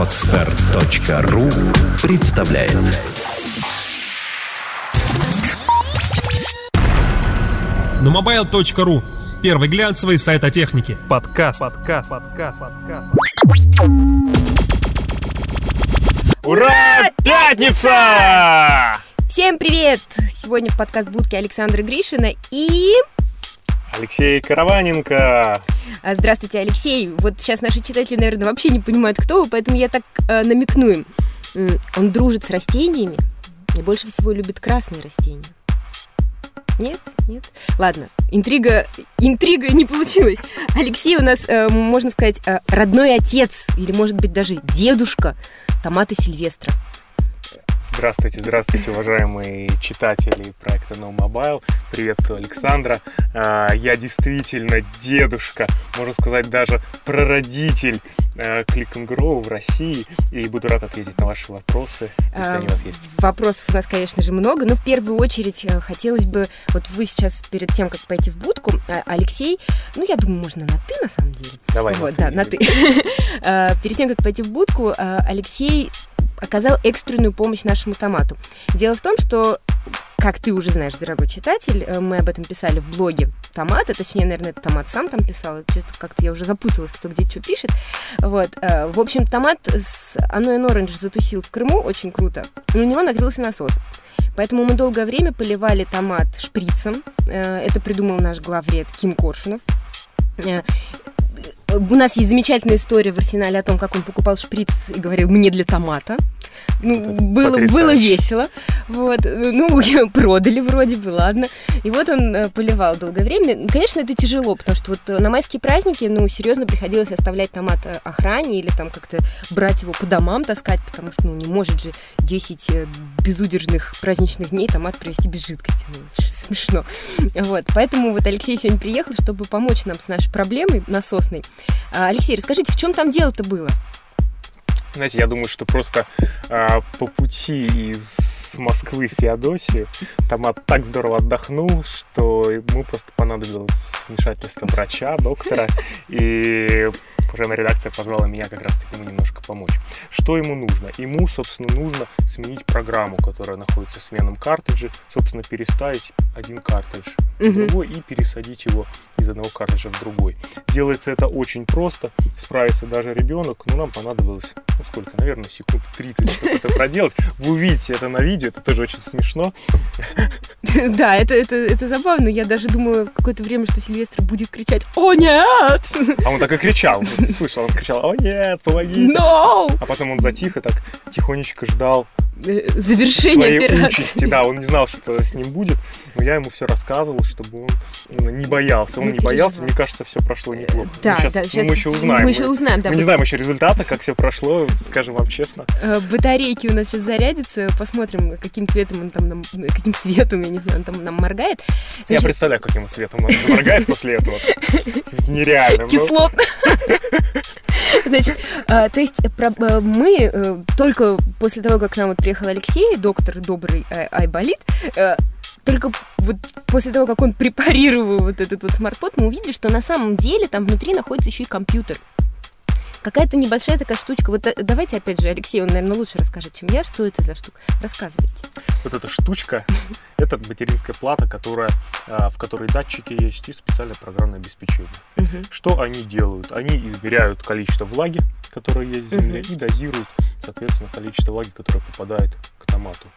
Отстар.ру представляет Numobile.ru Первый глянцевый сайт о технике. Подкаст. Подкаст. Подкаст. Подкаст. Ура! Пятница! Всем привет! Сегодня в подкаст будки Александра Гришина и... Алексей Караваненко. А, Здравствуйте, Алексей. Вот сейчас наши читатели, наверное, вообще не понимают, кто вы, поэтому я так э, намекну им. Он дружит с растениями и больше всего любит красные растения. Нет? Нет? Ладно, интрига, интрига не получилась. Алексей у нас, э, можно сказать, э, родной отец, или, может быть, даже дедушка томата Сильвестра. Здравствуйте, здравствуйте, уважаемые читатели проекта No Mobile. Приветствую Александра. А, Я действительно дедушка, можно сказать, даже прародитель э, Click and Grow в России. И буду рад ответить на ваши вопросы, если А, они у вас есть. Вопросов у нас, конечно же, много, но в первую очередь э, хотелось бы, вот вы сейчас перед тем, как пойти в будку, а, Алексей, ну, я думаю, можно на «ты», на самом деле. Давай. Вот, да, на «ты». А, Перед тем, как пойти в будку, а, Алексей оказал экстренную помощь нашему томату. Дело в том, что как ты уже знаешь, дорогой читатель, э, мы об этом писали в блоге Томата, точнее, наверное, это Томат сам там писал, честно, как-то я уже запуталась, кто где что пишет. Вот. э, В общем, Томат с Annoying Orange затусил в Крыму, очень круто, и у него накрылся насос. Поэтому мы долгое время поливали томат шприцем. Э, Это придумал наш главред Ким Коршунов. У нас есть замечательная история в арсенале о том, как он покупал шприц и говорил «мне для томата». Ну, было, было весело. Вот. Ну, продали вроде бы, ладно. И вот он э, поливал долгое время. Конечно, это тяжело, потому что вот э, на майские праздники, ну, серьезно приходилось оставлять томат э, охране или там как-то брать его по домам таскать, потому что, ну, не может же 10 э, безудержных праздничных дней томат провести без жидкости. Ну, смешно. Вот. Поэтому вот Алексей сегодня приехал, чтобы помочь нам с нашей проблемой насосной. А, Алексей, расскажите, в чем там дело-то было? Знаете, я думаю, что просто а, по пути из Москвы в Феодосию Томат так здорово отдохнул, что ему просто понадобилось вмешательство врача, доктора, и программная редакция позвала меня как раз-таки ему немножко помочь. Что ему нужно? Ему, собственно, нужно сменить программу, которая находится в сменном картридже, собственно, переставить один картридж в Мгм. другой и пересадить его из одного картриджа в другой. Делается это очень просто, справится даже ребенок, но нам понадобилось, ну сколько, наверное, секунд 30, чтобы это проделать. Вы увидите это на видео, это тоже очень смешно. Да, это, это, это забавно. Я даже думаю какое-то время, что Сильвестр будет кричать «О, нет! А он так и кричал, слышал, он кричал, о нет, помогите. No!» А потом он затих и так тихонечко ждал Завершение своей операции. участи. Да, он не знал, что с ним будет, но я ему все рассказывал, чтобы он м, не боялся. Он Не не боялся, мне кажется, все прошло неплохо. Да, мы, щас- да, мы сейчас еще узнаем. Мы еще узнаем, да. Мы не знаем еще результата, как все прошло, скажем вам честно. Э, Батарейки у нас сейчас зарядятся, посмотрим, каким цветом он там, нам, каким светом, я не знаю, он там нам моргает. Я Значит, представляю, каким цветом он моргает после этого. Нереально. ну. кислотно. Значит, то есть э, э, мы э, только после того, как нам вот приехал Алексей, доктор добрый э, Айболит, э, только вот после того, как он препарировал вот этот вот смартфон, мы увидели, что на самом деле там внутри находится еще и компьютер. Какая-то небольшая такая штучка. Вот э, давайте опять же, Алексей, он, наверное, лучше расскажет, чем я, что это за штука. Рассказывайте. Вот эта штучка, это материнская плата, которая, а, в которой датчики есть и специальное программное обеспечение. Что они делают? Они измеряют количество влаги, которое есть в земле, и дозируют, соответственно, количество влаги, которое попадает томату.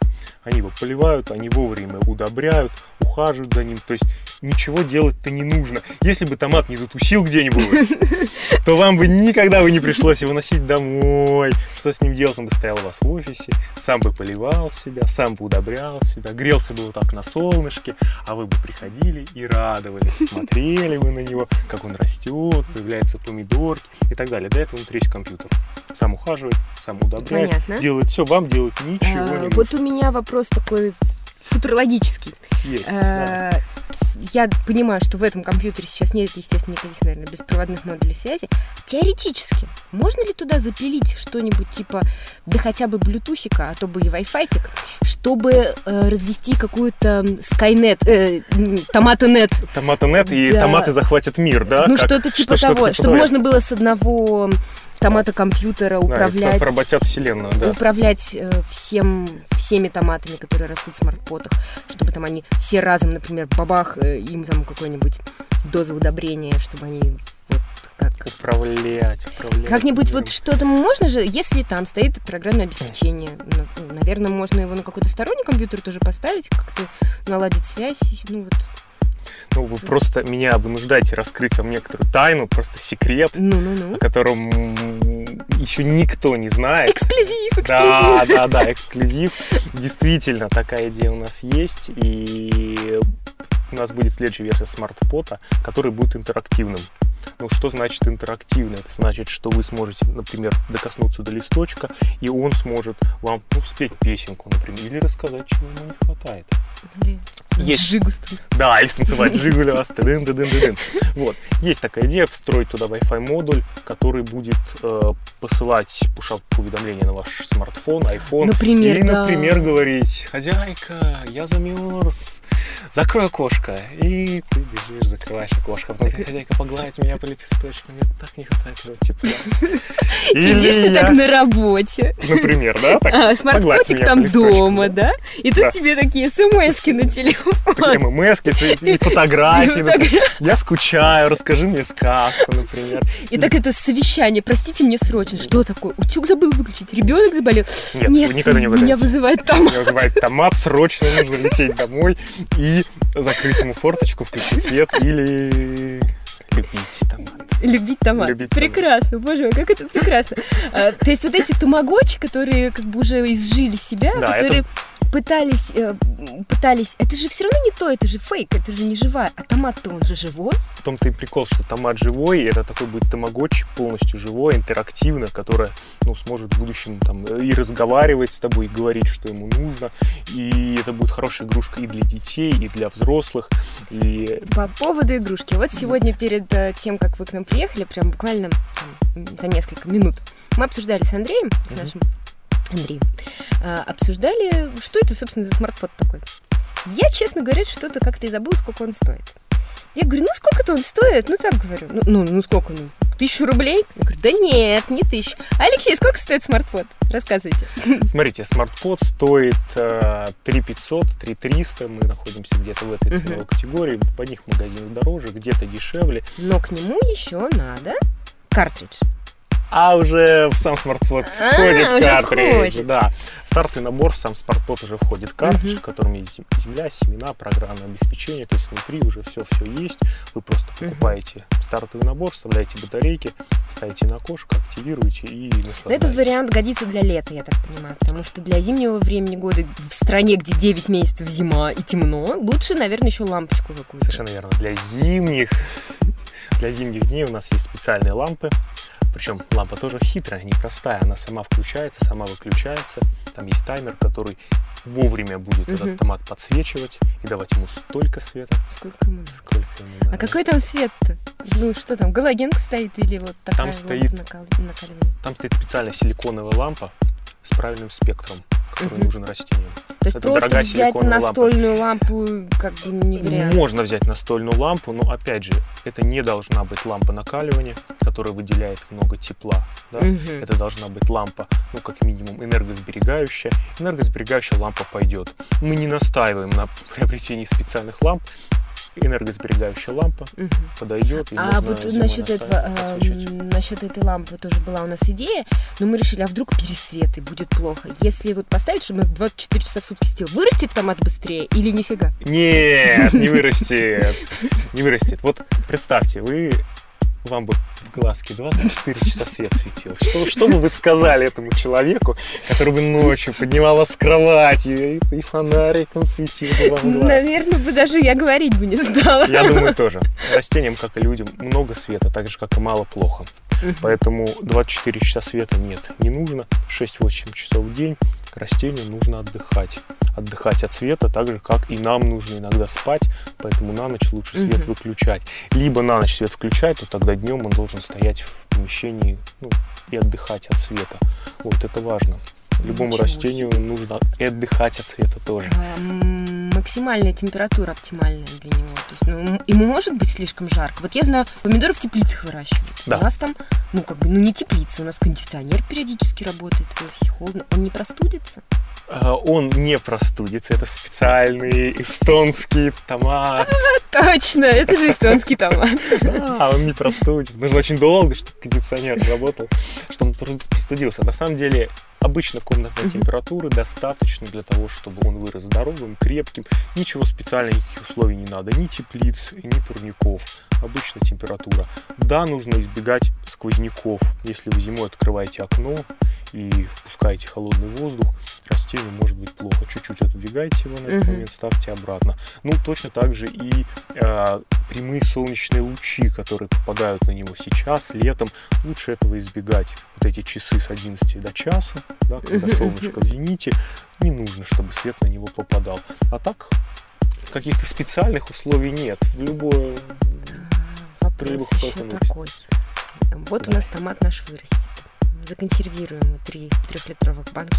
Они его поливают, они вовремя удобряют, ухаживают за ним. То есть ничего делать-то не нужно. Если бы томат не затусил где-нибудь, то вам бы никогда бы не пришлось его носить домой. Что с ним делать? Он бы стоял у вас в офисе, сам бы поливал себя, сам бы удобрял себя, грелся бы вот так на солнышке, а вы бы приходили и радовались, смотрели бы на него, как он растет, появляются помидорки и так далее. Для этого внутри есть компьютер. Сам ухаживает, сам удобряет, Понятно. делает все, вам делать ничего А, не вот у меня вопрос такой футурологический. Есть. да. Э, Я понимаю, что в этом компьютере сейчас нет, естественно, никаких, наверное, беспроводных модулей связи. Теоретически, можно ли туда запилить что-нибудь типа, да хотя бы блютусика, а то бы и Wi-Fi, чтобы э, развести какую-то Skynet, э, томатонет, Томатонет и Да. томаты захватят мир, да? ну что-то типа что- того, типа чтобы того. можно было с одного автомата компьютера Да, управлять... поработят вселенную, да. управлять э, всем, всеми томатами, которые растут в смартпотах, чтобы там они все разом, например, бабах, э, им там какой-нибудь доза удобрения, чтобы они вот как... Управлять, управлять. Как-нибудь вот что-то можно же, если там стоит программное обеспечение, на- наверное, можно его на какой-то сторонний компьютер тоже поставить, как-то наладить связь, ну вот, Ну, вы просто меня вынуждаете раскрыть вам некоторую тайну, просто секрет, ну-ну-ну. о котором еще никто не знает. Эксклюзив, эксклюзив. Да, да, да, эксклюзив. Действительно, такая идея у нас есть. И у нас будет следующая версия смартпота, который будет интерактивным. Ну, что значит интерактивный? Это значит, что вы сможете, например, докоснуться до листочка, и он сможет вам ну, спеть песенку, например, или рассказать, чего ему не хватает. Или Есть. Джигу станцевать. Да, или станцевать Жигуля, тыдын, тыдын, тыдын. Вот. Есть такая идея встроить туда Wi-Fi модуль, который будет э, посылать пушап уведомления на ваш смартфон, iPhone. Например, Или, да. например, говорить, хозяйка, я замерз, закрой окошко. И ты бежишь, закрываешь окошко. Потом говорит, хозяйка, погладь меня по лепесточкам, мне так не хватает этого тепла. Сидишь ты так на работе. Например, да? А, смартфотик там дома, да? И тут тебе такие смс на телефон. Такие ММСки, и фотографии. Я скучаю, расскажи мне сказку, например. И так это совещание. Простите мне срочно. Что такое? Утюг забыл выключить. Ребенок заболел. Нет, никогда не меня вызывает там. Меня вызывает томат, срочно нужно лететь домой и закрыть ему форточку, включить свет или любить томат. Любить томат. Любить томат. прекрасно, боже мой, как это прекрасно. А, то есть вот эти тамагочи, которые как бы уже изжили себя, Да, которые пытались, э, пытались... Это же все равно не то, это же фейк, это же не живая. А томат-то он же живой. В том-то и прикол, что томат живой, и это такой будет тамагочи полностью живой, интерактивно, которое ну, сможет в будущем там, и разговаривать с тобой, и говорить, что ему нужно. И это будет хорошая игрушка и для детей, и для взрослых. И По поводу игрушки. Вот сегодня перед э, тем, как вы к нам приехали, прям буквально там, за несколько минут, мы обсуждали с Андреем, с нашим Андреем, э, обсуждали, что это, собственно, за смартфон такой. Я, честно говоря, что-то как-то и забыла, сколько он стоит. Я говорю, ну сколько-то он стоит? Ну так говорю. Ну, ну, ну сколько? Ну, тысячу рублей? Я говорю, да нет, не тысячу. Алексей, сколько стоит смартфон? Рассказывайте. смотрите, смартфон стоит э, 3500, 3300, мы находимся где-то в этой ценовой категории, в одних магазинах дороже, где-то дешевле. Но к нему еще надо картридж. А уже в сам смартфон А, входит картридж, да. Стартовый набор в сам смартфон уже входит картридж, Мгм. в котором есть зем- земля, семена, программное обеспечение, то есть внутри уже все все есть. Вы просто покупаете стартовый набор, вставляете батарейки, ставите на окошко, активируете и Но наслаждаетесь. этот вариант годится для лета, я так понимаю, потому что для зимнего времени года в стране, где 9 месяцев зима и темно, лучше, наверное, еще лампочку какую-то. Совершенно верно. Для зимних, для зимних дней у нас есть специальные лампы. Причем лампа тоже хитрая, непростая. Она сама включается, сама выключается. Там есть таймер, который вовремя будет Мгм. этот томат подсвечивать и давать ему столько света, Сколько ему сколько ему А какой там свет-то? Ну что там, галогенка стоит или вот такая Там лампа стоит- накал- накаливания? Там стоит специальная силиконовая лампа с правильным спектром, который Мгм. нужен растениям. То есть Это просто дорогая взять силиконовая лампа. настольную лампу как бы не вариант. Можно взять настольную лампу, но опять же, это не должна быть лампа накаливания, которая выделяет много тепла. да. Мгм. Это должна быть лампа, ну, как минимум, энергосберегающая. Энергосберегающая лампа пойдет. Мы не настаиваем на приобретении специальных ламп. Энергосберегающая лампа Мгм. подойдет. И А вот насчет этого, м, насчет этой лампы тоже была у нас идея, но мы решили, а вдруг пересвет и будет плохо. Если вот поставить, чтобы 24 часа в сутки светил, вырастет томат быстрее или нифига? Нет, не вырастет. Не вырастет. Вот представьте, вы вам бы в глазки 24 часа свет светил. Что, что бы вы сказали этому человеку, который бы ночью поднимала с кровати и, и фонариком светил бы вам глаз? Наверное, бы даже я говорить бы не стала. Я думаю, тоже. Растениям, как и людям, много света, так же, как и мало плохо. Мгм. Поэтому 24 часа света нет, не нужно. 6-8 часов в день растению нужно отдыхать. Отдыхать от света, так же, как и нам нужно иногда спать, поэтому на ночь лучше свет Мгм. выключать. Либо на ночь свет включать, то тогда днем он должен стоять в помещении ну, и отдыхать от света. Вот это важно. Любому Ничего растению нужно и отдыхать от света тоже. А, максимальная температура оптимальная для него? То есть, ну, ему может быть слишком жарко? Вот я знаю, помидоры в теплицах выращивают. Да. У нас там, ну, как бы, ну, не теплица, у нас кондиционер периодически работает, в офисе холодно. Он не простудится? А, Он не простудится, это специальный эстонский томат. Точно, это же эстонский томат. Да, он не простудится. Нужно очень долго, чтобы кондиционер работал, чтобы он простудился. На самом деле, обычно комнатной температуры достаточно для того, чтобы он вырос здоровым, крепким. Ничего специальных никаких условий не надо. Ни теплиц, ни турников. Обычная температура. Да, нужно избегать сквозняков. Если вы зимой открываете окно и впускаете холодный воздух, растению может быть плохо. Чуть-чуть отодвигайте его на этот момент, ставьте обратно. Ну, точно так же и э, прямые солнечные лучи, которые попадают на него сейчас, летом, лучше этого избегать. Вот эти часы с 11 до часу, да, когда солнышко в зените, не нужно, чтобы свет на него попадал. А так, каких-то специальных условий нет. В любое... Вопрос любых еще такой. Вот у нас томат наш вырастет. Законсервируем три трехлитровых банки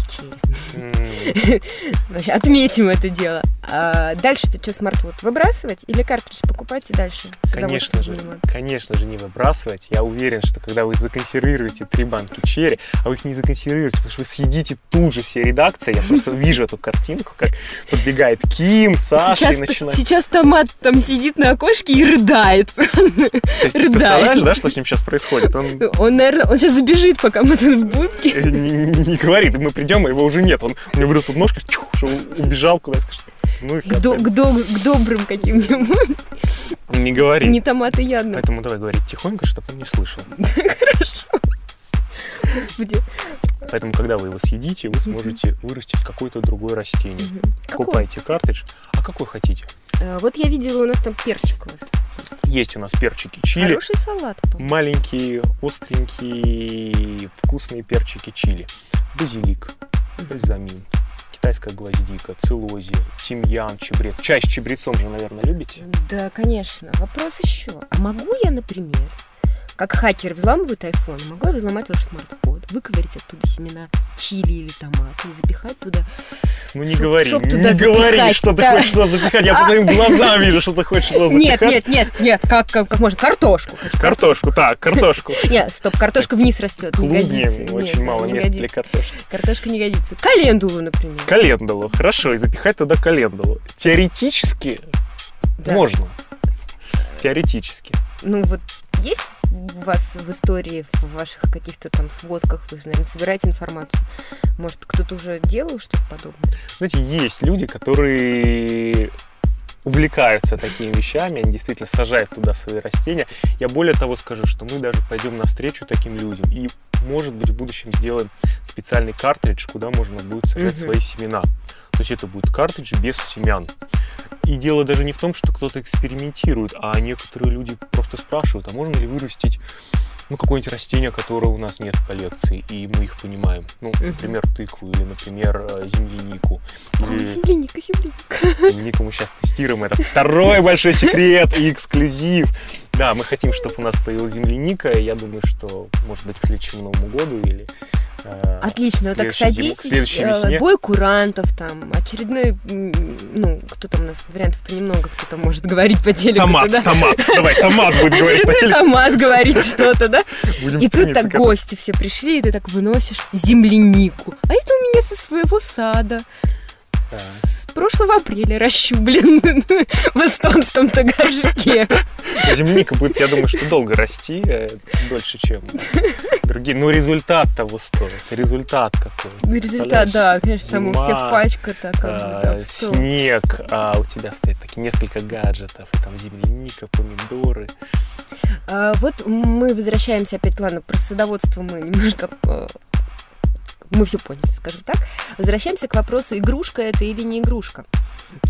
Значит, Отметим это дело. А дальше-то что, смарт-вот выбрасывать или картридж покупать и дальше? Конечно же, заниматься? конечно же, не выбрасывать. Я уверен, что когда вы законсервируете три банки черри, а вы их не законсервируете, потому что вы съедите тут же все редакции. Я просто вижу эту картинку, как подбегает Ким, Саша Сейчас, и начинает. сейчас томат там сидит на окошке и рыдает просто. То есть ты представляешь, да, что с ним сейчас происходит? Он Он, наверное, он сейчас забежит, пока мы тут в будке. э, не, не говорит, мы придем, а его уже нет. Он, у него вырастут ножки, чух, что убежал куда скажет. Ну и К, до- к до- к добрым каким-нибудь. Не говори. Не томаты ядно. Поэтому давай говорить тихонько, чтобы он не слышал. Господи. Поэтому, когда вы его съедите, вы сможете вырастить какое-то другое растение. Какой? Покупайте картридж, а какой хотите. Э, Вот я видела, у нас там перчик у вас. Есть у нас перчики чили, Хороший салат. по-моему. маленькие, остренькие, вкусные перчики чили, базилик, бальзамин, китайская гвоздика, целозия, тимьян, чебрец. Чай с чебрецом же, наверное, любите? Да, конечно. Вопрос еще. А могу я, например, как хакер взламывают iPhone, могу я взломать ваш смарт-код, выковырять оттуда семена чили или томата и запихать туда? Ну не Чтоб- говори, чтоб не говори, что ты да. хочешь туда запихать. Я по твоим глазам вижу, что ты хочешь туда Нет, запихать. нет, нет, нет, как, как, как можно? Картошку хочу. Картошку, так, картошку. Нет, стоп, картошка вниз растет. Не годится. очень Нет, мало места для картошки. Картошка не годится. Календулу, например. Календулу, хорошо, и запихать туда календулу. Теоретически Да. можно. Теоретически. Ну вот есть вас в истории, в ваших каких-то там сводках, вы же, наверное, собираете информацию. Может, кто-то уже делал что-то подобное? Знаете, есть люди, которые увлекаются такими вещами, они действительно сажают туда свои растения. Я более того скажу, что мы даже пойдем навстречу таким людям и, может быть, в будущем сделаем специальный картридж, куда можно будет сажать Мгм. свои семена. То есть это будет картридж без семян. И дело даже не в том, что кто-то экспериментирует, а некоторые люди просто спрашивают, а можно ли вырастить ну, какое-нибудь растение, которое у нас нет в коллекции, и мы их понимаем. Ну, например, тыкву или, например, э, землянику. Или земляника, земляника. землянику мы сейчас тестируем. Это второй большой секрет и эксклюзив. Да, мы хотим, чтобы у нас появилась земляника. и Я думаю, что, может быть, к следующему Новому году или... э, Отлично, вот так садитесь, э, бой курантов там, очередной, ну, кто там у нас, вариантов-то немного, кто там может говорить по телеку. Томат, да? томат. Давай, томат будет говорить по Очередной телеку. томат говорит что-то, да? Будем И тут так гости все пришли, и ты так выносишь землянику. А это у меня со своего сада. Так. С прошлого апреля ращу, блин, в эстонском-то горшке. Земляника будет, я думаю, что долго расти, э, дольше, чем другие. Но результат того стоит. Результат какой. Ну, результат, да, конечно, там у всех пачка-то как бы, да, а, в стол. снег, а у тебя стоит такие несколько гаджетов, и там земляника, помидоры. А, вот мы возвращаемся опять, ладно, про садоводство мы немножко э, мы все поняли, скажем так. Возвращаемся к вопросу, игрушка это или не игрушка.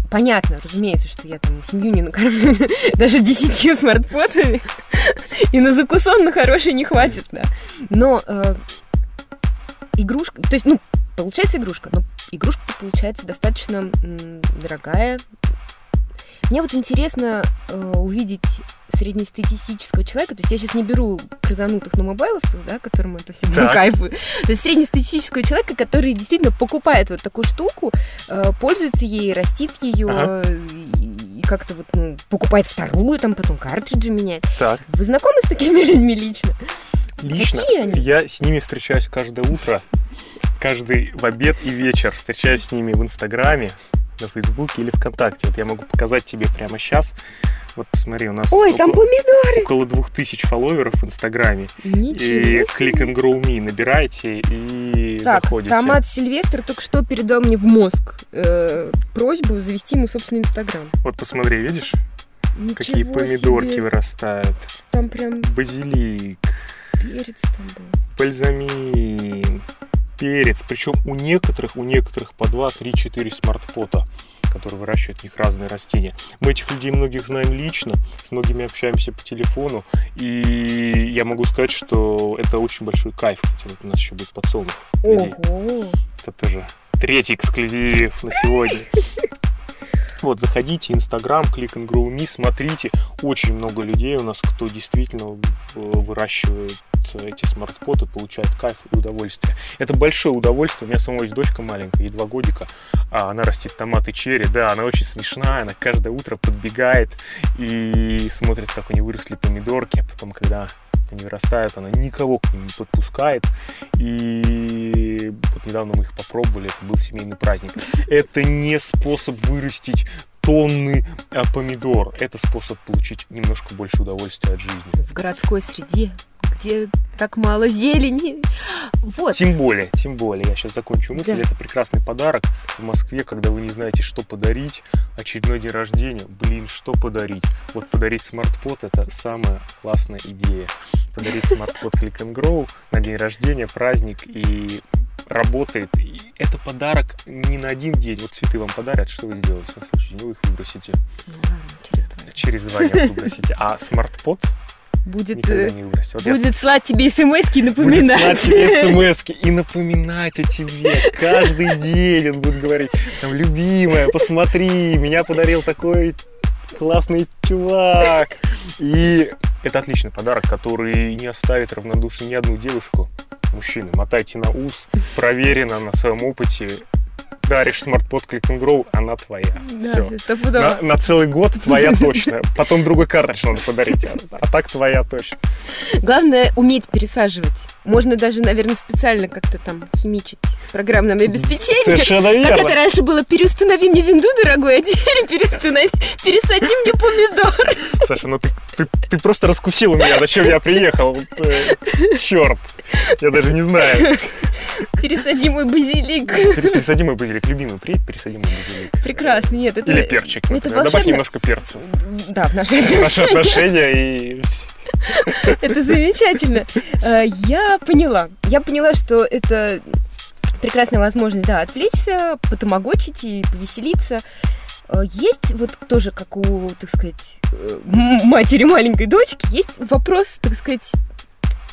Понятно, разумеется, что я там семью не накормлю даже десятью смартфонами, и на закусон на хороший не хватит, да. Но э, игрушка, то есть, ну, получается игрушка, но игрушка получается достаточно м, дорогая. Мне вот интересно э, увидеть среднестатистического человека, то есть я сейчас не беру крызанутых на мобайловцев, да, которым это все Так. кайфы, то есть среднестатистического человека, который действительно покупает вот такую штуку, э, пользуется ей, растит ее, Ага. и, и как-то вот, ну, покупает вторую, там потом картриджи меняет. Так, Вы знакомы с такими людьми лично? лично Какие они? я с ними встречаюсь каждое утро, каждый в обед и вечер. Встречаюсь с ними в Инстаграме, на Фейсбуке или ВКонтакте. Вот я могу показать тебе прямо сейчас. Вот посмотри, у нас Ой, там около, помидоры! около двух тысяч фолловеров в Инстаграме. Ничего И. Click and Grow Me набирайте и Так, заходите. Томат Сильвестр только что передал мне в мозг э, просьбу завести ему собственный Инстаграм. Вот посмотри, видишь, Ничего какие помидорки себе. вырастают. Там прям Базилик, перец там был. бальзамин, перец. Причем у некоторых, у некоторых по 2, 3, 4 смартпота, которые выращивают в них разные растения. Мы этих людей многих знаем лично, с многими общаемся по телефону, и я могу сказать, что это очень большой кайф. Кстати, вот у нас еще будет подсолнух. Ого! Это тоже третий эксклюзив на сегодня. Вот, заходите, Инстаграм, Click and Grow Me, смотрите. Очень много людей у нас, кто действительно э, выращивает эти смартпоты, получает кайф и удовольствие. Это большое удовольствие. У меня самой есть дочка маленькая, ей два годика. А она растит томаты черри. Да, она очень смешная. Она каждое утро подбегает и смотрит, как у нее выросли помидорки. А потом, когда они вырастают, она никого к ним не подпускает. И вот недавно мы их попробовали, это был семейный праздник. Это не способ вырастить тонны а, помидор. Это способ получить немножко больше удовольствия от жизни. В городской среде, где так мало зелени. Вот. Тем более, тем более, я сейчас закончу мысль, Да. это прекрасный подарок в Москве, когда вы не знаете, что подарить, очередной день рождения, блин, что подарить? Вот подарить смартпот – это самая классная идея. Подарить смартпот Click and Grow на день рождения, праздник и работает. И это подарок не на один день. Вот цветы вам подарят, что вы сделаете? День вы их выбросите. Ну ладно, через два. Через два дня выбросите. А смартпот Будет, э, будет слать тебе смс и будет напоминать. слать тебе смс и напоминать о тебе. Каждый день он будет говорить, там, любимая, посмотри, меня подарил такой классный чувак. И это отличный подарок, который не оставит равнодушной ни одну девушку. Мужчины, мотайте на ус, проверено на своем опыте. Даришь смартпод Click and Grow, она твоя. Да, Все. На, на целый год твоя точно. Потом другой картридж надо подарить. А, а так твоя точно. Главное уметь пересаживать. Можно даже, наверное, специально как-то там химичить с программным обеспечением. Совершенно Как верно. это раньше было, переустанови мне винду, дорогой, а теперь переустанови, пересади мне помидор. Саша, ну ты, ты, ты просто раскусила меня, зачем я приехал. Черт, я даже не знаю. Пересади мой базилик. Пере- Пересади мой базилик, любимый, приедь, пересади мой базилик. Прекрасно, нет, это... Или перчик, это например. Добавь волшебно. немножко перца. Да, в нашей Наши отношения и... Это замечательно. Э, Я поняла. Я поняла, что это прекрасная возможность, да, отвлечься, потомогочить и повеселиться. Э, Есть вот тоже, как у, так сказать, э, матери маленькой дочки, есть вопрос, так сказать,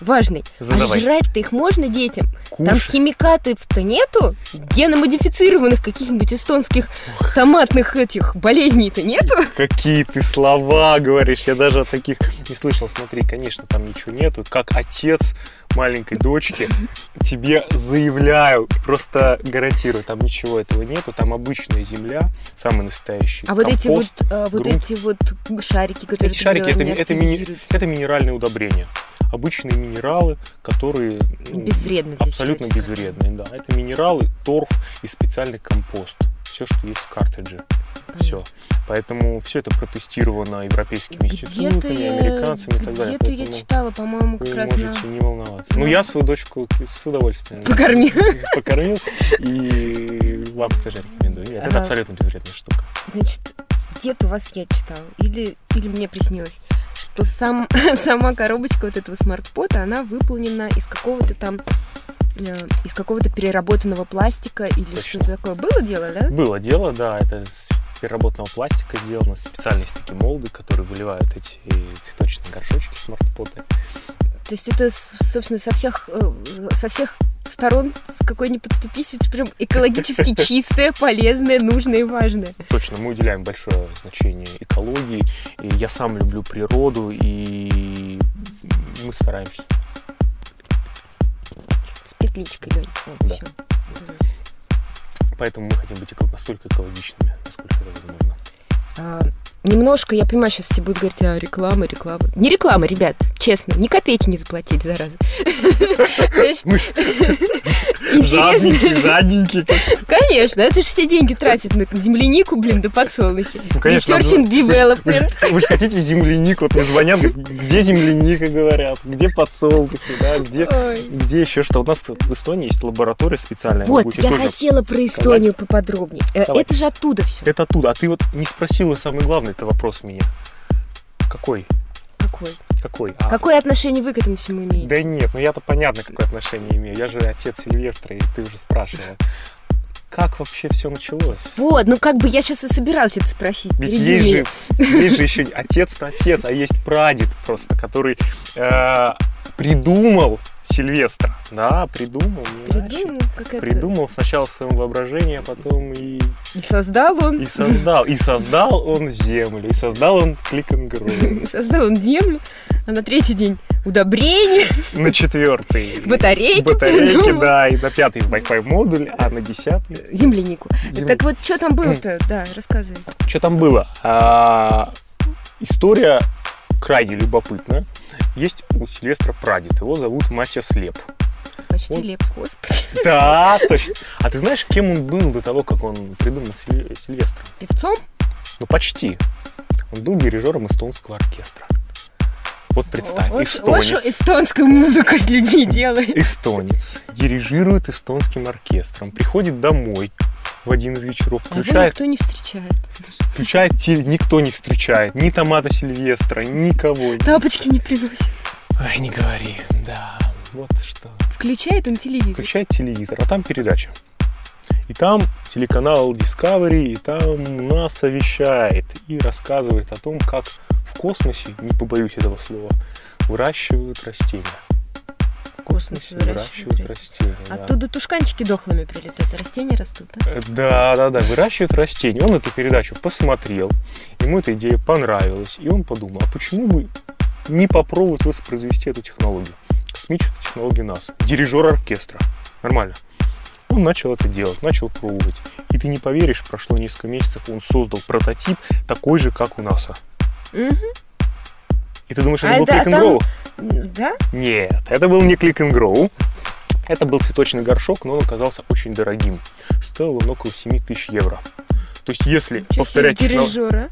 важный. Задавай. А жрать-то их можно детям? Там Кушай. химикатов-то нету? Геномодифицированных каких-нибудь эстонских томатных этих болезней-то нету? Какие ты слова говоришь, я даже о таких не слышал. Смотри, конечно, там ничего нету. Как отец маленькой дочки тебе заявляю, просто гарантирую, там ничего этого нету. Там обычная земля, самый настоящий А вот эти вот, э, вот грунт. эти вот шарики, которые Эти шарики это, это, активизируются. это минеральные удобрения. Обычные минералы, которые ну, Безвредны абсолютно безвредные. Да. Это минералы, торф и специальный компост. Все, что есть в картридже. Все. Поэтому все это протестировано европейскими Где-то институтами, я, американцами и так далее. где-то я читала, по-моему, как вы раз можете на... не волноваться. Ну, я свою дочку с удовольствием Покормил. покормил. И вам тоже рекомендую. Это Ага. абсолютно безвредная штука. Значит, где-то у вас я читала, или, или мне приснилось, что сам, сама коробочка вот этого смартпота, она выполнена из какого-то там э, из какого-то переработанного пластика или что-то такое. Было дело, да? Было дело, да, это с переработанного пластика сделано, специальные такие молды, которые выливают эти цветочные горшочки смартпоты. То есть это, собственно, со всех, э, со всех сторон, с какой ни подступись, это прям экологически чистое, полезное, нужное и важное. Точно, мы уделяем большое значение экологии. И я сам люблю природу, и мы стараемся. С петличкой, Лёнь. Да. Поэтому мы хотим быть настолько экологичными, насколько это возможно. Немножко, я понимаю, сейчас все будут говорить, а, реклама, реклама. Не реклама, ребят, честно, ни копейки не заплатили, зараза. Значит, Мы ж Интересно. жадненькие. Конечно, это же все деньги тратят на землянику, блин, да подсолнухи. Ну, конечно, Research and development. вы же хотите землянику, вот мне звонят, где земляника, говорят, где подсолнухи, да, где, где еще что. У нас в Эстонии есть лаборатория специальная. Вот, я хотела про Эстонию поподробнее. Э. Это же оттуда все. Это оттуда. А ты вот не спросила самый главный это вопрос меня. Какой? Какой? Какой? А, Какое отношение вы к этому всему имеете? Да нет, ну я-то понятно, какое отношение имею. Я же отец Сильвестра, и ты уже спрашивала. Как вообще все началось? Вот, ну как бы я сейчас и собиралась это спросить. Ведь есть же, есть же еще отец-то отец, а есть прадед просто, который э, придумал Сильвестра. Да, придумал, не иначе. Придумал, как это. Придумал сначала своем воображении, а потом и, И создал он. и создал. И создал он землю, и создал он клик И создал он землю, а на третий день удобрения, На четвертый. батарейки, Батарейки, придумал. да, и на пятый Wi-Fi модуль, а на десятый... землянику. Земля- Так вот, что там было-то? Да, рассказывай. Что там было? А, история крайне любопытная. Есть у Сильвестра прадед, его зовут Матиас Леп. Почти Он- лепс, господи. Да, точно. А ты знаешь, кем он был до того, как он придумал Силь- Сильвестра? Певцом? Ну, почти. Он был дирижером эстонского оркестра. Вот представь, Вот- вот эстонец. что эстонскую музыку с людьми делает. Эстонец дирижирует эстонским оркестром, приходит домой в один из вечеров, А включает, никто не встречает. включает теле, никто не встречает, ни томата Сильвестра, никого. Тапочки не приносит. Ай, не говори, да, вот что. Включает он телевизор. Включает телевизор, а там передача. И там телеканал Discovery, и там НАСА вещает и рассказывает о том, как в космосе, не побоюсь этого слова, выращивают растения. В космосе выращивают растения. да. Оттуда тушканчики дохлыми прилетают, а растения растут, да? Э, Да, да, да, выращивают растения. Он эту передачу посмотрел, ему эта идея понравилась, и он подумал, а почему бы не попробовать воспроизвести эту технологию? Космическую технологию НАСА. Дирижер оркестра. Нормально. Он начал это делать, начал пробовать. И ты не поверишь, прошло несколько месяцев, он создал прототип такой же, как у НАСА. Мгм. И ты думаешь, это А был это- Click а там-? Да? Нет, это был не Click and Grow. Это был цветочный горшок, но он оказался очень дорогим. Стоил он около 7 тысяч евро. То есть, если себе, повторять, техно-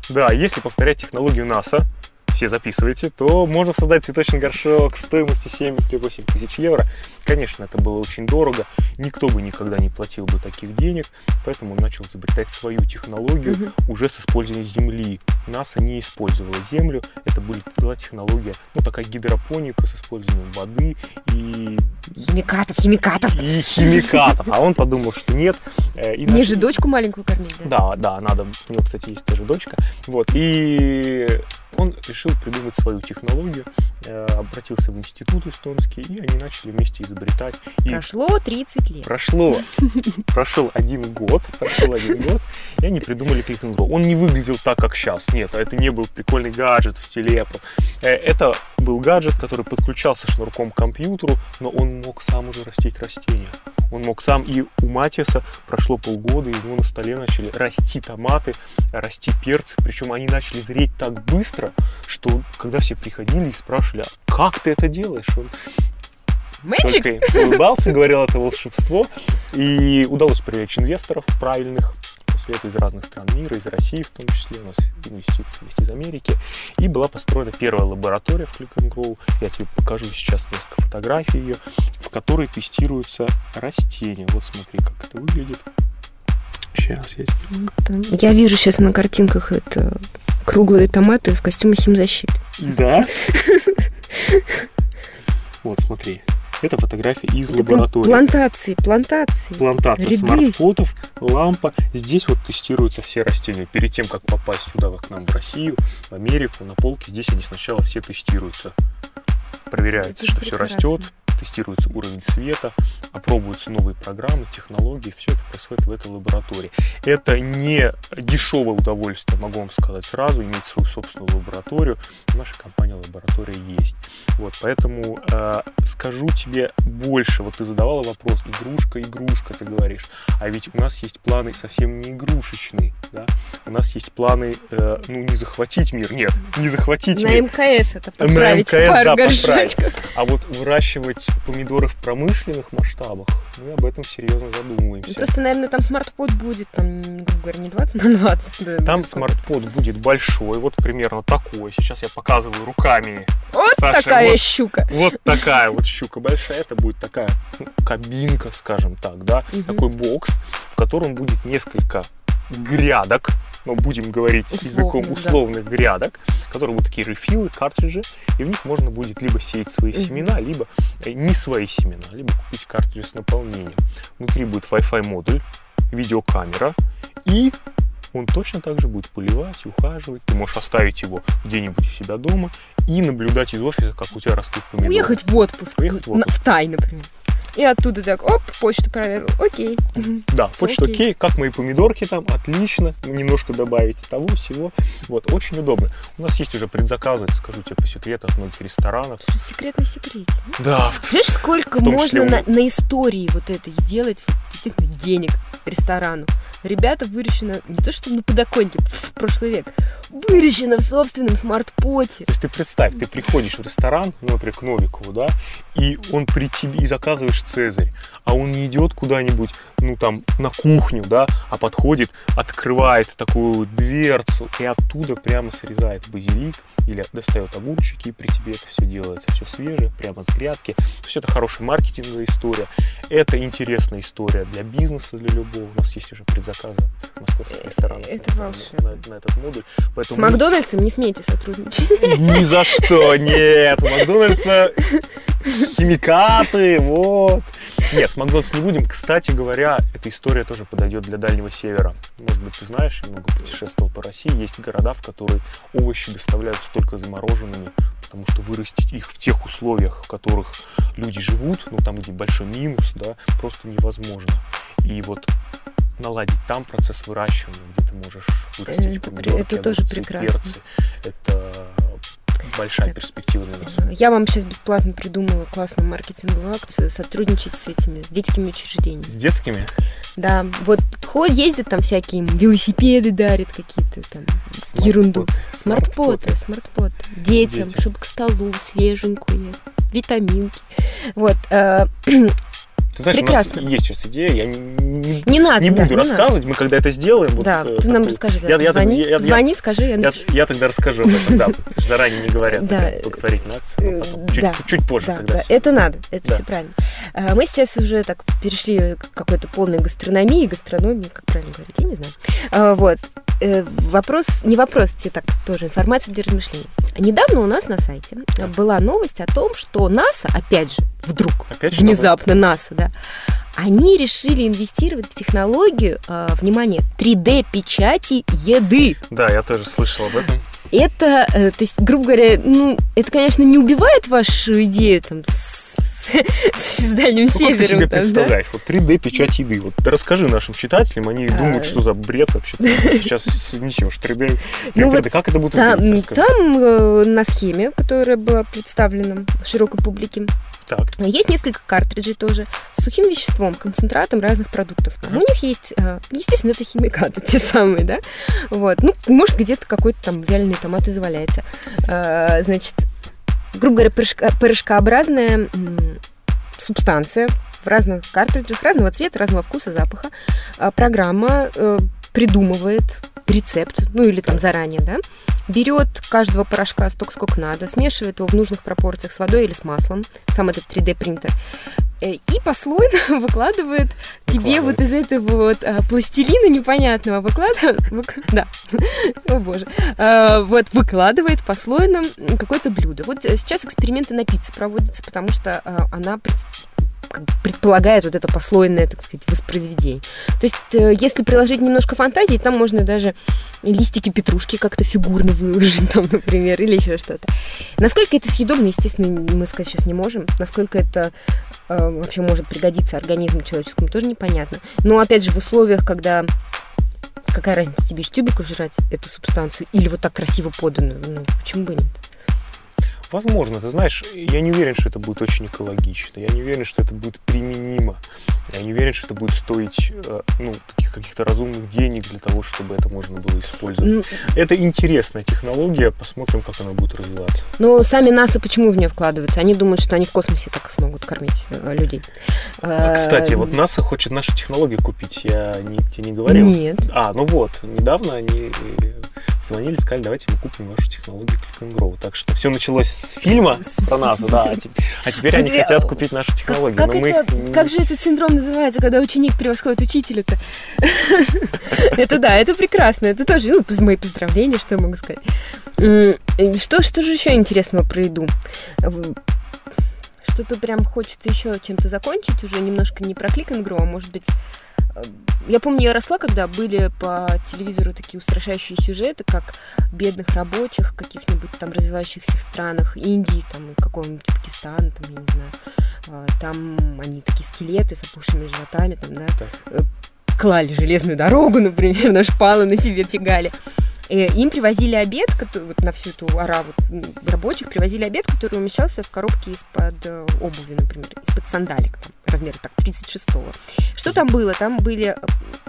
да, если повторять технологию НАСА, все записывайте, то можно создать цветочный горшок стоимостью 7 или 8 тысяч евро. Конечно, это было очень дорого, никто бы никогда не платил бы таких денег, поэтому он начал изобретать свою технологию Мгм. уже с использованием Земли. НАСА не использовала Землю, это была технология, ну, такая гидропоника с использованием воды и, Химикатов, химикатов. и химикатов. А он подумал, что нет. э, и Мне же дочку маленькую кормить, да? да, да, надо. У него, кстати, есть тоже дочка. Вот. И он решил придумать свою технологию, э, обратился в институт эстонский, и они начали вместе изобретать. И Прошло 30 лет. прошло, прошел один год, прошел один год, и они придумали Grow. Он не выглядел так, как сейчас. Нет, это не был прикольный гаджет в стиле Apple. Э, Это был гаджет, который подключался шнурком к компьютеру, но он мог сам уже растить растения. Он мог сам, и у Матиаса прошло полгода, и у него на столе начали расти томаты, расти перцы, причем они начали зреть так быстро, что когда все приходили и спрашивали, а как ты это делаешь? Он Мэджик? только улыбался, говорил, это волшебство. И удалось привлечь инвесторов правильных, этого из разных стран мира, из России в том числе, у нас инвестиции есть из Америки. И была построена первая лаборатория в Click and Grow. Я тебе покажу сейчас несколько фотографий ее, в которой тестируются растения. Вот смотри, как это выглядит. Сейчас я тебе... Я вижу сейчас на картинках это круглые томаты в костюме химзащиты. Да? Вот, смотри. Это фотография из Это лаборатории. плантации, плантации. плантация Ряды. смартфотов, лампа. Здесь вот тестируются все растения. Перед тем, как попасть сюда, к нам в Россию, в Америку, на полке, здесь они сначала все тестируются. Проверяется, Это что все прекрасно. растет, тестируется уровень света, опробуются новые программы, технологии, все это происходит в этой лаборатории. Это не дешевое удовольствие, могу вам сказать сразу, иметь свою собственную лабораторию. В нашей компании лаборатория есть. Вот, поэтому э, скажу тебе больше. Вот ты задавала вопрос, игрушка, игрушка, ты говоришь. А ведь у нас есть планы совсем не игрушечные. Да? У нас есть планы, э, ну, не захватить мир, нет, не захватить На мир. МКС это На поправить МКС, пару да, горшочков. А вот выращивать помидоры в промышленных масштабах, мы об этом серьезно Ну, задумываемся. Просто, наверное, там смарт-под будет, там, грубо говоря, не 20 на 20. да, Там смартпод будет большой, вот примерно такой. Сейчас я показываю руками. Вот Саша, такая вот. щука. Вот такая вот щука большая. Это будет такая ну, кабинка, скажем так, да. Мгм. Такой бокс, в котором будет несколько грядок, ну, будем говорить языком Условных, да. условных грядок, которые будут такие рефилы, картриджи, и в них можно будет либо сеять свои семена, либо э, не свои семена, либо купить картриджи с наполнением. Внутри будет Wi-Fi модуль, видеокамера, и он точно так же будет поливать, ухаживать. Ты можешь оставить его где-нибудь у себя дома и наблюдать из офиса, как у тебя растут помидоры. Уехать в отпуск. Уехать в отпуск. в Тай, например. И оттуда так, оп, почту проверил. Окей. Да, вот что Окей. окей, как мои помидорки там, отлично, немножко добавить того всего. Вот, очень удобно. У нас есть уже предзаказы, скажу тебе по секрету, от многих ресторанов. Секрет. Да, в- Знаешь, сколько можно на, на истории вот этой сделать действительно денег ресторану? Ребята выращено не то что на подоконнике, в прошлый век, выращено в собственном смарт-поте. То есть ты представь, ты приходишь в ресторан, например, к Новикову, да, и он при тебе, и заказываешь Цезарь, а он не идет куда-нибудь, ну, там, на кухню, да, а подходит, открывает такую дверцу и оттуда прямо срезает базилик или достает огурчики, и при тебе это все делается, все свежее, прямо с грядки. То есть это хорошая маркетинговая история, это интересная история для бизнеса, для любого. У нас есть уже предзаказы от московских ресторанов это на- на, на этот модуль. С Поэтому Макдональдсом не смейте сотрудничать. ни за что, нет. У Макдональдса химикаты, вот. Нет, с Макдональдс не будем. Кстати говоря, эта история тоже подойдет для Дальнего Севера. Может быть, ты знаешь, я много путешествовал по России. Есть города, в которые овощи доставляются только замороженными, потому что вырастить их в тех условиях, в которых люди живут, ну там где большой минус, да, просто невозможно. И вот наладить там процесс выращивания, где ты можешь вырастить Это помидорки, это тоже огурцы, прекрасно. перцы. Это большая Так. перспектива для нас. Я вам сейчас бесплатно придумала классную маркетинговую акцию сотрудничать с этими, с детскими учреждениями. С детскими? Да, вот ходят, ездят там всякие велосипеды дарят какие-то там ерунду. Смартпоты, смартпоты. Детям, Детям. чтобы к столу свеженькую, витаминки. Вот. Ты знаешь, Прекрасно. у нас есть сейчас идея, я не, не- Не надо, не да, буду не надо. рассказывать, мы когда это сделаем... вот, Да, э, ты нам такую- расскажи. да, Я- я- звони, я- я- звони, скажи, я Я, я тогда расскажу об этом, да, заранее не говорят. Да. благотворительная акция, чуть, да. чуть позже, Да, когда да, это надо, это Да. все правильно. А, Мы сейчас уже так перешли к какой-то полной гастрономии, гастрономии, как правильно говорить, я не знаю. А, Вот. Э, Вопрос, не вопрос, тебе так тоже информация для размышлений. Недавно у нас на сайте была новость о том, что НАСА, опять же, вдруг, Опять внезапно НАСА, да, они решили инвестировать в технологию, а, внимание, 3D-печати еды. Да, я тоже слышал об этом. Это, э, то есть, грубо говоря, ну, это, конечно, не убивает вашу идею там с, с Дальним Ну, как ты Севером. себе там, да? представляешь? Вот 3D печать еды. Вот расскажи нашим читателям, они А. думают, что за бред вообще. Сейчас ничего, что 3D. Ну 3D, вот как это будет выглядеть? Там э, на схеме, которая была представлена широкой публике, Так, есть несколько картриджей тоже с сухим веществом, концентратом разных продуктов. Там. У них есть, э, естественно, это химикаты те самые, да? Вот. Ну, может, где-то какой-то там вяленый томат и заваляется. Э, Значит, грубо говоря, порошкообразная м, субстанция в разных картриджах, разного цвета, разного вкуса, запаха. А Программа э, придумывает рецепт, ну или там заранее, да, берет каждого порошка столько, сколько надо, смешивает его в нужных пропорциях с водой или с маслом, сам этот 3D-принтер, э, и послойно выкладывает тебе вот из этого вот а, пластилина непонятного, выкладывает, да, о боже, А, вот выкладывает послойно какое-то блюдо. Вот э, сейчас эксперименты на пицце проводятся, потому что а, она пред- предполагает вот это послойное, так сказать, воспроизведение. То есть, э, если приложить немножко фантазии, там можно даже листики петрушки как-то фигурно выложить, там, например, или еще что-то. Насколько это съедобно, естественно, мы сказать сейчас не можем. Насколько это э, вообще может пригодиться организму человеческому, тоже непонятно. Но, опять же, в условиях, когда какая разница тебе из тюбика жрать эту субстанцию или вот так красиво поданную, ну, почему бы нет? Возможно, ты знаешь, я не уверен, что это будет очень экологично. Я не уверен, что это будет применимо. Я не уверен, что это будет стоить э, ну, таких каких-то разумных денег для того, чтобы это можно было использовать. Ну, это интересная технология, посмотрим, как она будет развиваться. Но сами НАСА почему в нее вкладываются? Они думают, что они в космосе так смогут кормить э, людей. А, кстати, вот НАСА хочет наши технологии купить. Я не, тебе не говорил? Нет. А, ну вот, недавно они звонили, сказали, давайте мы купим вашу технологию Click and Grow. Так что все началось с фильма про нас, да, а теперь они хотят купить нашу технологию. Как, это, как же этот синдром называется, когда ученик превосходит учителя-то? Это да, это прекрасно, это тоже, ну, мои поздравления, что я могу сказать. Что, что же еще интересного про еду? Что-то прям хочется еще чем-то закончить, уже немножко не про Click and Grow, а может быть я помню, я росла, когда были по телевизору такие устрашающие сюжеты, как бедных рабочих в каких-нибудь там развивающихся странах, Индии, там, какого-нибудь Пакистана, там, я не знаю. А, там они такие скелеты с опухшими животами, там, да, так. клали железную дорогу, например, на шпалы на себе тягали. Э, им привозили обед, который, вот на всю эту ораву рабочих, привозили обед, который умещался в коробке из-под э, обуви, например, из-под сандалик, там, размера так, 36-го. Что там было? Там были, э,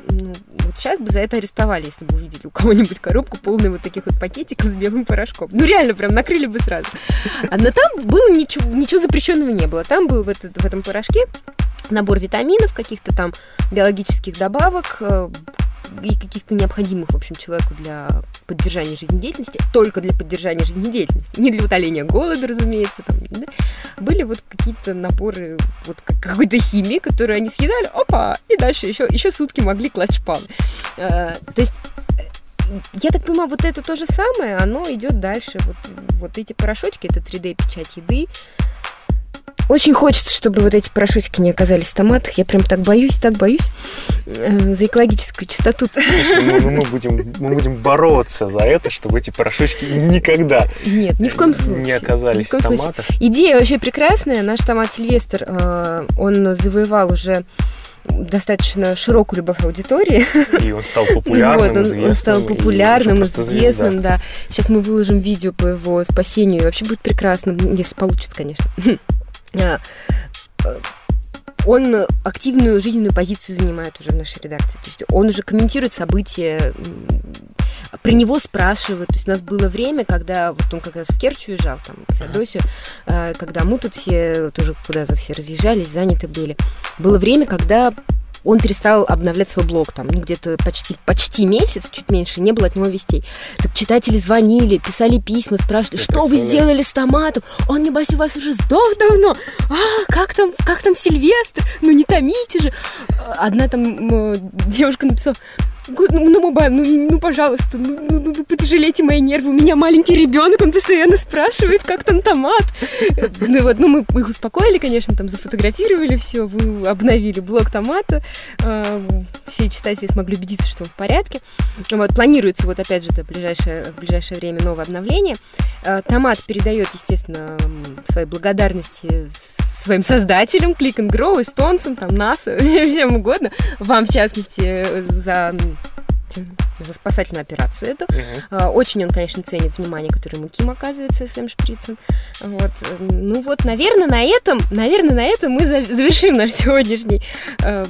ну, вот сейчас бы за это арестовали, если бы увидели у кого-нибудь коробку полную вот таких вот пакетиков с белым порошком. Ну, реально, прям накрыли бы сразу. А, но там было ничего, ничего запрещенного не было. Там был в, этот, в этом порошке набор витаминов, каких-то там биологических добавок, и каких-то необходимых, в общем, человеку для поддержания жизнедеятельности, только для поддержания жизнедеятельности, не для утоления голода, разумеется, там, да? были вот какие-то наборы вот какой-то химии, которую они съедали, опа, и дальше еще, еще сутки могли класть шпалы. А, то есть я так понимаю, вот это то же самое, оно идет дальше. Вот, вот эти порошочки, это 3D-печать еды, очень хочется, чтобы вот эти порошочки не оказались в томатах. Я прям так боюсь, так боюсь э, за экологическую чистоту. Мы, мы, будем, мы будем бороться за это, чтобы эти порошочки никогда Нет, ни в коем случае. не оказались в, в томатах. Случае. Идея вообще прекрасная. Наш томат Сильвестр, э, он завоевал уже достаточно широкую любовь аудитории. И он стал популярным, вот, он, известным. Он стал популярным, известным, да. Сейчас мы выложим видео по его спасению. И вообще будет прекрасно, если получится, конечно. Э, он активную жизненную позицию занимает уже в нашей редакции. То есть он уже комментирует события, про него спрашивают. То есть у нас было время, когда вот он как раз в Керчь уезжал, там, в Феодосию, э, когда мы тут все тоже куда-то все разъезжались, заняты были. Было время, когда он перестал обновлять свой блог, там, ну, где-то почти, почти месяц, чуть меньше, не было от него вестей. Так читатели звонили, писали письма, спрашивали, что вы сделали с томатом? Он, небось, у вас уже сдох давно. А, как там, как там Сильвестр? Ну, не томите же. Одна там девушка написала, ну, ну, Маба, ну, ну, пожалуйста, ну, ну, ну, ну, пожалейте мои нервы. У меня маленький ребенок, он постоянно спрашивает, как там томат. Ну, вот, ну, мы их успокоили, конечно, там зафотографировали все, обновили блок томата. А, все читатели смогли убедиться, что в порядке. Вот, планируется, вот опять же, в ближайшее, в ближайшее время новое обновление. А, томат передает, естественно, свои благодарности своим создателям, Click and Grow, эстонцам, там, НАСА, всем угодно, вам, в частности, за за спасательную операцию эту. Uh-huh. Очень он, конечно, ценит внимание, которое ему Ким оказывается с Эм Шприцем. Вот. Ну вот, наверное, на этом, наверное, на этом мы завершим наш сегодняшний э,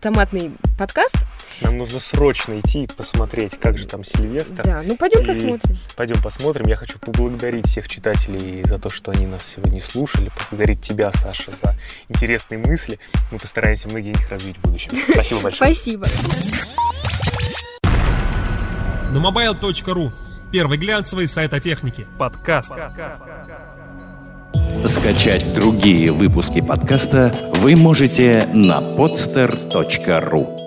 томатный подкаст. Нам нужно срочно идти и посмотреть, как же там Сильвестр. Да, ну пойдем и посмотрим. Пойдем посмотрим. Я хочу поблагодарить всех читателей за то, что они нас сегодня слушали. Поблагодарить тебя, Саша, за интересные мысли. Мы постараемся многие них развить в будущем. Спасибо большое. Спасибо. На mobile.ru Первый глянцевый сайт о технике. Подкаст. Скачать другие выпуски подкаста вы можете на podster.ru